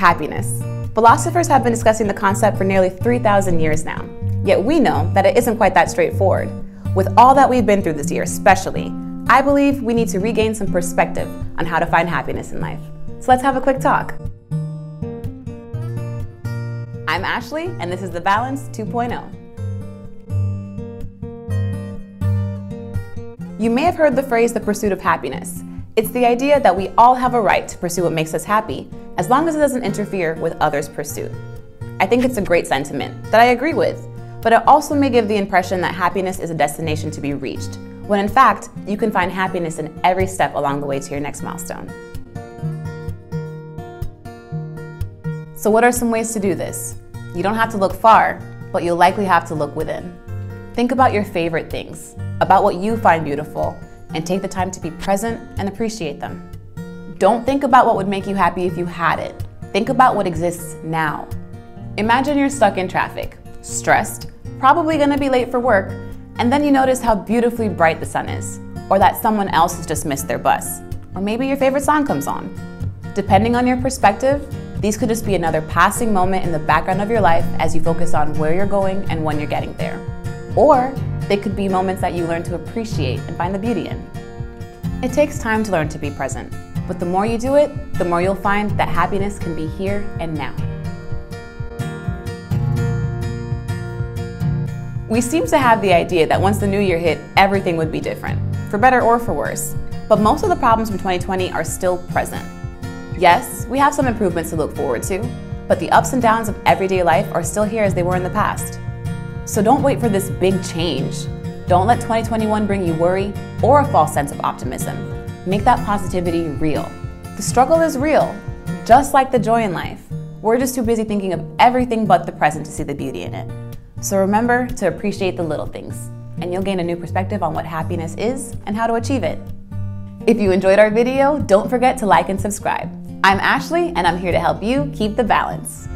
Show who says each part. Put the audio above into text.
Speaker 1: happiness. Philosophers have been discussing the concept for nearly 3,000 years now. Yet we know that it isn't quite that straightforward. With all that we've been through this year, especially, I believe we need to regain some perspective on how to find happiness in life. So let's have a quick talk. I'm Ashley, and this is The Balance 2.0. You may have heard the phrase the pursuit of happiness. It's the idea that we all have a right to pursue what makes us happy, as long as it doesn't interfere with others' pursuit. I think it's a great sentiment that I agree with, but it also may give the impression that happiness is a destination to be reached, when in fact, you can find happiness in every step along the way to your next milestone. So, what are some ways to do this? You don't have to look far, but you'll likely have to look within. Think about your favorite things, about what you find beautiful, and take the time to be present and appreciate them. Don't think about what would make you happy if you had it. Think about what exists now. Imagine you're stuck in traffic, stressed, probably gonna be late for work, and then you notice how beautifully bright the sun is, or that someone else has just missed their bus, or maybe your favorite song comes on. Depending on your perspective, these could just be another passing moment in the background of your life as you focus on where you're going and when you're getting there. Or they could be moments that you learn to appreciate and find the beauty in. It takes time to learn to be present, but the more you do it, the more you'll find that happiness can be here and now. We seem to have the idea that once the new year hit, everything would be different, for better or for worse. But most of the problems from 2020 are still present. Yes, we have some improvements to look forward to, but the ups and downs of everyday life are still here as they were in the past. So don't wait for this big change. Don't let 2021 bring you worry or a false sense of optimism. Make that positivity real. The struggle is real, just like the joy in life. We're just too busy thinking of everything but the present to see the beauty in it. So remember to appreciate the little things, and you'll gain a new perspective on what happiness is and how to achieve it. If you enjoyed our video, don't forget to like and subscribe. I'm Ashley, and I'm here to help you keep the balance.